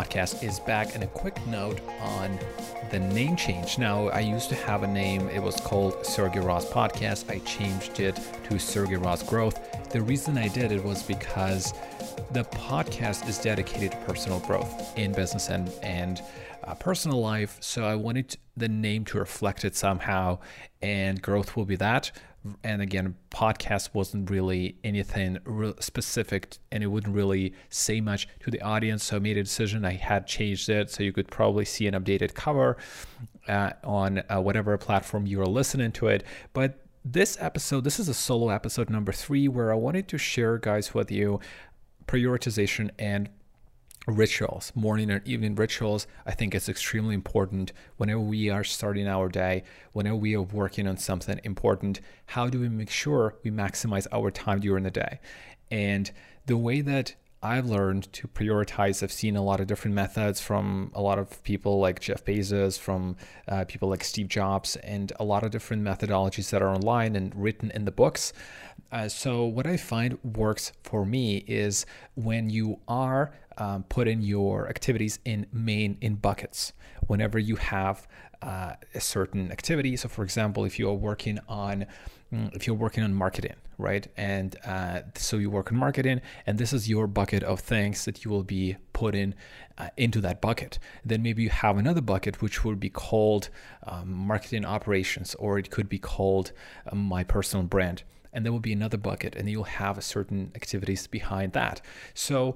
Podcast is back. And a quick note on the name change. Now, I used to have a name, it was called Sergey Ross Podcast. I changed it to Sergey Ross Growth. The reason I did it was because the podcast is dedicated to personal growth in business and, and uh, personal life. So I wanted the name to reflect it somehow, and growth will be that and again podcast wasn't really anything real specific and it wouldn't really say much to the audience. So i made a decision. I had changed it so you could probably see an updated cover uh, on uh, whatever platform you are listening to it. But this episode this is a solo episode number three where i wanted to share guys with you prioritization and rituals, morning and evening rituals, I think it's extremely important whenever we are starting our day, whenever we are working on something important. How do we make sure we maximize our time during the day? And the way that I've learned to prioritize. I've seen a lot of different methods from a lot of people like Jeff Bezos, from uh, people like Steve Jobs, and a lot of different methodologies that are online and written in the books. Uh, so, what I find works for me is when you are um, in your activities in main in buckets. Whenever you have uh, a certain activity, so for example, if you are working on mm, if you're working on marketing, right? And uh, so you work on marketing, and this is your bucket of things that you will be putting uh, into that bucket. Then maybe you have another bucket which would be called um, marketing operations, or it could be called um, my personal brand and there will be another bucket and you'll have certain activities behind that so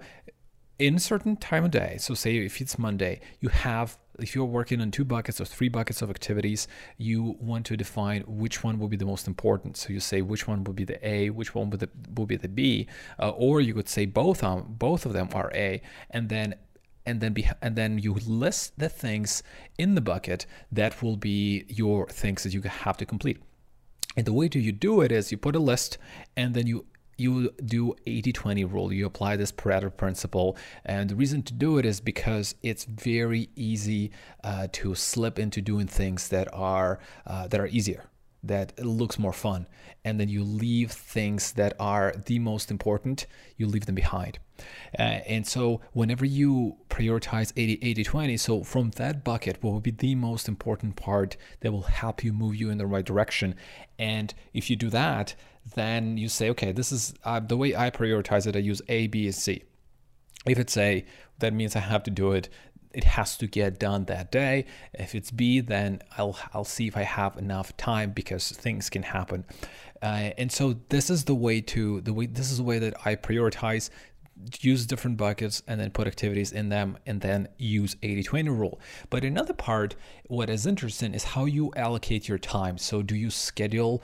in a certain time of day so say if it's monday you have if you're working on two buckets or three buckets of activities you want to define which one will be the most important. So you say which one will be the a which one will be the, will be the b uh, or you could say both um, both of them are a and then and then be, and then you list the things in the bucket that will be your things that you have to complete. And the way to you do it is you put a list and then you you do 80-20 rule you apply this pareto principle and the reason to do it is because it's very easy uh, to slip into doing things that are uh, that are easier that looks more fun and then you leave things that are the most important you leave them behind. Uh, and so whenever you prioritize 80 80 20 so from that bucket what will be the most important part that will help you move you in the right direction? And if you do that then you say okay this is uh, the way i prioritize it i use a b and c if it's a that means i have to do it it has to get done that day. If it's B, then I'll I'll see if I have enough time because things can happen. Uh, and so this is the way to the way this is the way that I prioritize use different buckets and then put activities in them and then use 80-20 rule but another part what is interesting is how you allocate your time so do you schedule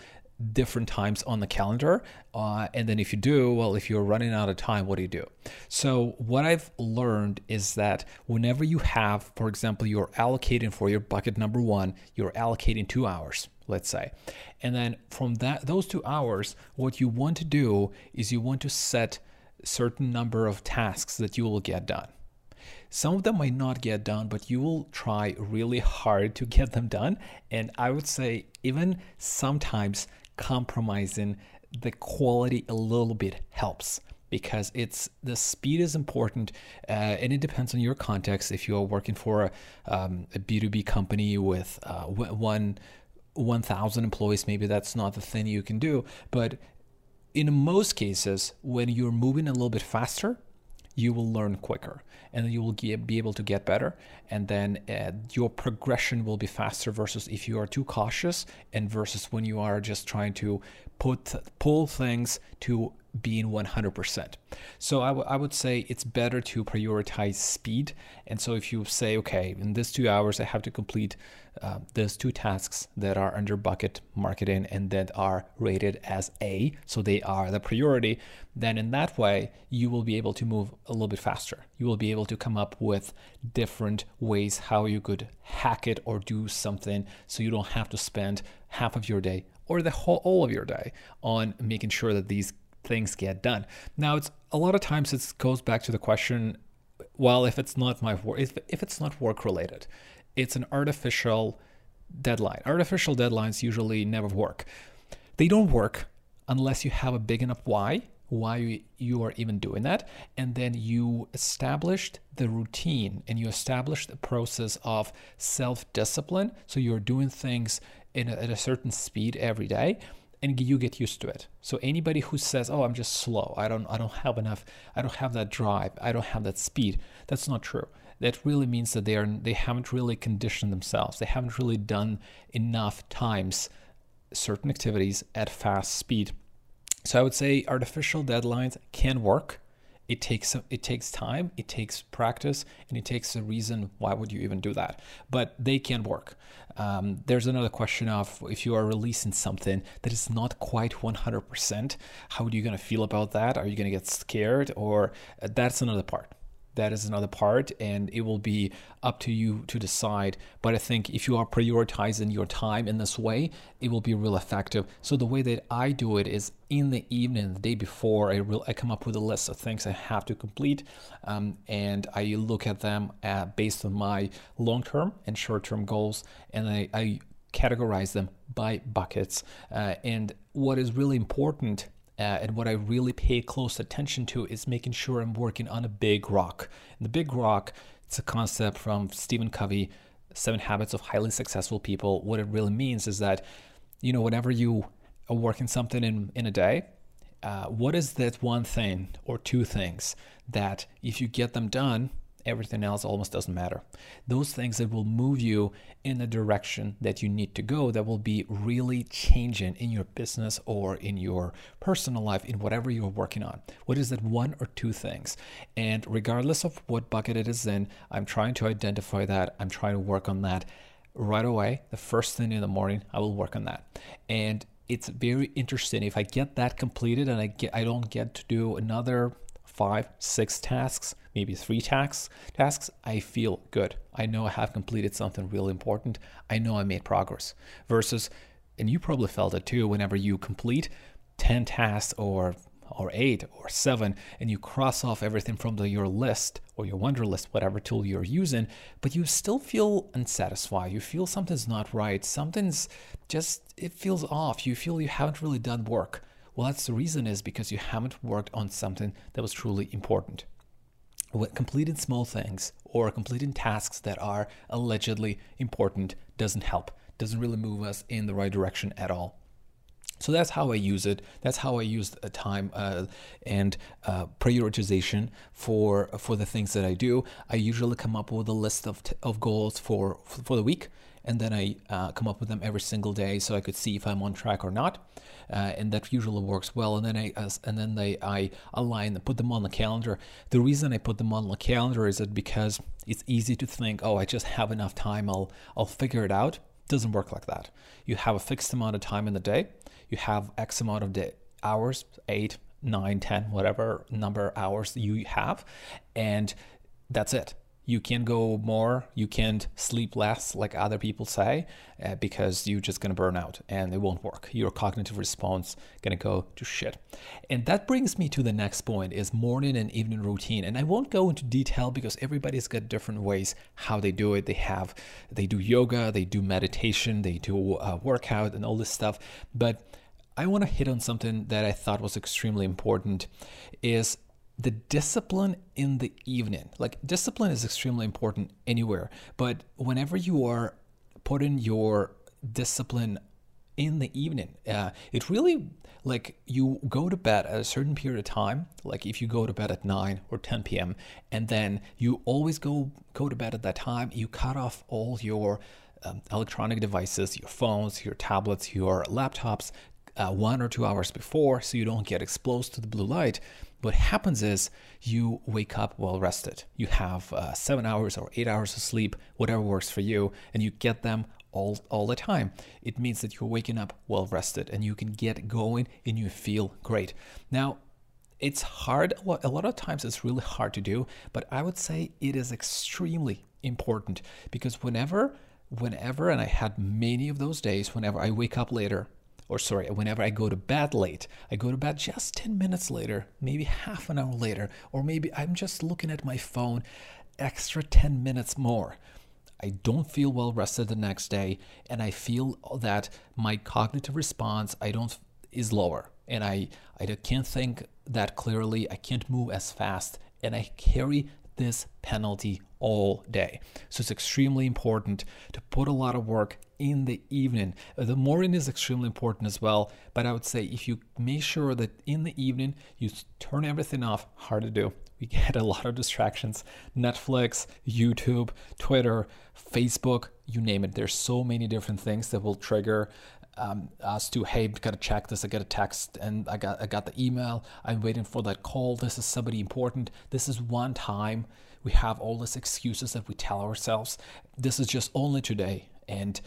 different times on the calendar. Uh, and then if you do, well, if you're running out of time, what do you do? So, what I've learned is that whenever you have, for example, you're allocating for your bucket number one, you're allocating two hours, let's say. And then from that those two hours, what you want to do is you want to set certain number of tasks that you will get done. Some of them might not get done, but you will try really hard to get them done. And I would say, even sometimes compromising the quality a little bit helps because it's the speed is important uh, and it depends on your context. If you're working for a, um, a b2b company with uh, one 1000 employees maybe that's not the thing you can do. But in most cases when you're moving a little bit faster you will learn quicker and you will get, be able to get better. And then uh, your progression will be faster versus if you are too cautious and versus when you are just trying to put pull things to being 100%. So I, w- I would say it's better to prioritize speed. And so if you say, okay, in this two hours, I have to complete uh, those two tasks that are under bucket marketing and that are rated as A, so they are the priority, then in that way, you will be able to move a little bit faster. You will be able to come up with different ways how you could hack it or do something so you don't have to spend half of your day or the whole all of your day on making sure that these things get done. Now, it's a lot of times it goes back to the question, well, if it's not my work, if, if it's not work related, it's an artificial deadline. Artificial deadlines usually never work. They don't work unless you have a big enough why why you are even doing that and then you established the routine and you established the process of self discipline, so you're doing things a, at a certain speed every day, and you get used to it. So anybody who says, "Oh, I'm just slow. I don't I don't have enough. I don't have that drive. I don't have that speed." That's not true. That really means that they are they haven't really conditioned themselves. They haven't really done enough times certain activities at fast speed. So I would say artificial deadlines can work it takes it takes time it takes practice and it takes a reason why would you even do that. But they can work. Um, there's another question of if you are releasing something that is not quite 100% how are you going to feel about that? Are you going to get scared? Or uh, that's another part that is another part and it will be up to you to decide. But i think if you are prioritizing your time in this way it will be real effective. So the way that i do it is in the evening the day before i, re- I come up with a list of things i have to complete um, and i look at them uh, based on my long-term and short-term goals and i, I categorize them by buckets. Uh, and what is really important uh, and what I really pay close attention to is making sure I'm working on a big rock. And the big rock, it's a concept from Stephen Covey, Seven Habits of Highly Successful People. What it really means is that, you know, whenever you are working something in, in a day, uh, what is that one thing or two things that if you get them done, everything else almost doesn't matter. Those things that will move you in the direction that you need to go, that will be really changing in your business or in your personal life, in whatever you're working on. What is that one or two things? And regardless of what bucket it is in, I'm trying to identify that. I'm trying to work on that right away. The first thing in the morning, I will work on that. And it's very interesting if I get that completed and I get I don't get to do another five, six tasks, maybe three tasks, tasks, I feel good. I know I have completed something really important. I know I made progress. Versus, and you probably felt it too, whenever you complete 10 tasks or or eight or seven, and you cross off everything from the, your list or your Wunderlist, whatever tool you're using, but you still feel unsatisfied. You feel something's not right. Something's just, it feels off. You feel you haven't really done work. Well, that's the reason is because you haven't worked on something that was truly important. Completing small things or completing tasks that are allegedly important doesn't help, doesn't really move us in the right direction at all. So that's how I use it. That's how I use a time uh, and uh, prioritization for for the things that I do. I usually come up with a list of, t- of goals for for the week, and then I uh, come up with them every single day so I could see if I'm on track or not. Uh, and that usually works well. And then I and then they I align and put them on the calendar. The reason I put them on the calendar is that because it's easy to think, oh, I just have enough time. I'll I'll figure it out. doesn't work like that. You have a fixed amount of time in the day. You have X amount of day hours, eight, nine, ten, whatever number hours you have, and that's it you can go more, you can't sleep less, like other people say, uh, because you're just gonna burn out and it won't work. Your cognitive response gonna go to shit. And that brings me to the next point: is morning and evening routine. And I won't go into detail because everybody's got different ways how they do it. They have, they do yoga, they do meditation, they do uh, workout, and all this stuff. But I want to hit on something that I thought was extremely important. Is the discipline in the evening. Like discipline is extremely important anywhere, but whenever you are putting your discipline in the evening, uh, it really like you go to bed at a certain period of time. Like if you go to bed at 9 or 10 p.m. and then you always go go to bed at that time, you cut off all your um, electronic devices, your phones, your tablets, your laptops, uh, one or two hours before so you don't get exposed to the blue light what happens is you wake up well rested. You have uh, seven hours or eight hours of sleep, whatever works for you, and you get them all, all the time. It means that you're waking up well rested and you can get going and you feel great. Now, it's hard. A lot of times it's really hard to do, but I would say it is extremely important because whenever, whenever, and I had many of those days, whenever I wake up later, or sorry, whenever I go to bed late, I go to bed just 10 minutes later, maybe half an hour later, or maybe I'm just looking at my phone extra 10 minutes more. I don't feel well rested the next day, and I feel that my cognitive response I don't is lower, and I I can't think that clearly. I can't move as fast, and I carry this penalty all day. So it's extremely important to put a lot of work in the evening. Uh, the morning is extremely important as well, but I would say if you make sure that in the evening you turn everything off, hard to do. We get a lot of distractions. Netflix, YouTube, Twitter, Facebook, you name it. There's so many different things that will trigger um, asked to hey gotta check this i get a text and i got i got the email i'm waiting for that call this is somebody important this is one time we have all these excuses that we tell ourselves this is just only today and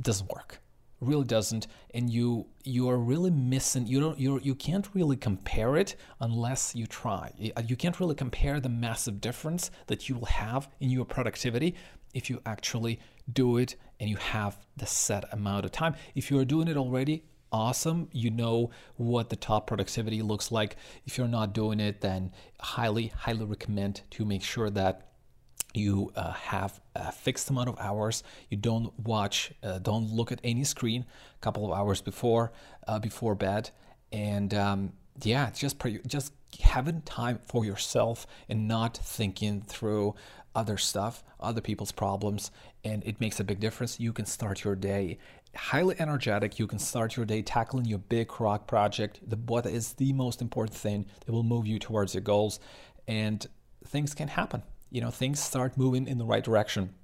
doesn't work really doesn't and you you are really missing you don't you you can't really compare it unless you try you can't really compare the massive difference that you will have in your productivity if you actually do it and you have the set amount of time if you are doing it already awesome. You know what the top productivity looks like. If you're not doing it, then highly, highly recommend to make sure that you uh, have a fixed amount of hours. You don't watch, uh, don't look at any screen a couple of hours before uh, before bed, and um, yeah, just pre- just having time for yourself and not thinking through other stuff, other people's problems, and it makes a big difference. You can start your day highly energetic. You can start your day tackling your big rock project. The what is the most important thing that will move you towards your goals, and things can happen. You know, things start moving in the right direction.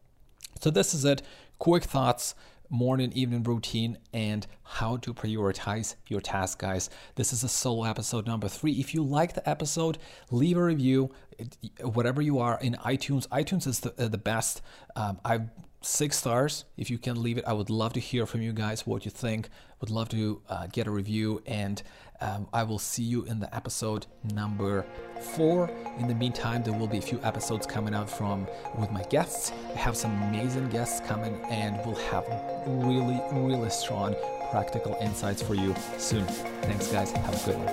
So this is it. Quick thoughts morning evening routine and how to prioritize your tasks guys this is a solo episode number three if you like the episode leave a review whatever you are in itunes itunes is the, uh, the best um, i six stars. If you can leave it i would love to hear from you guys what you think. Would love to uh, get a review. And um, i will see you in the episode number four. In the meantime there will be a few episodes coming out from with my guests. I have some amazing guests coming and we'll have really really strong practical insights for you soon. Thanks guys. Have a good one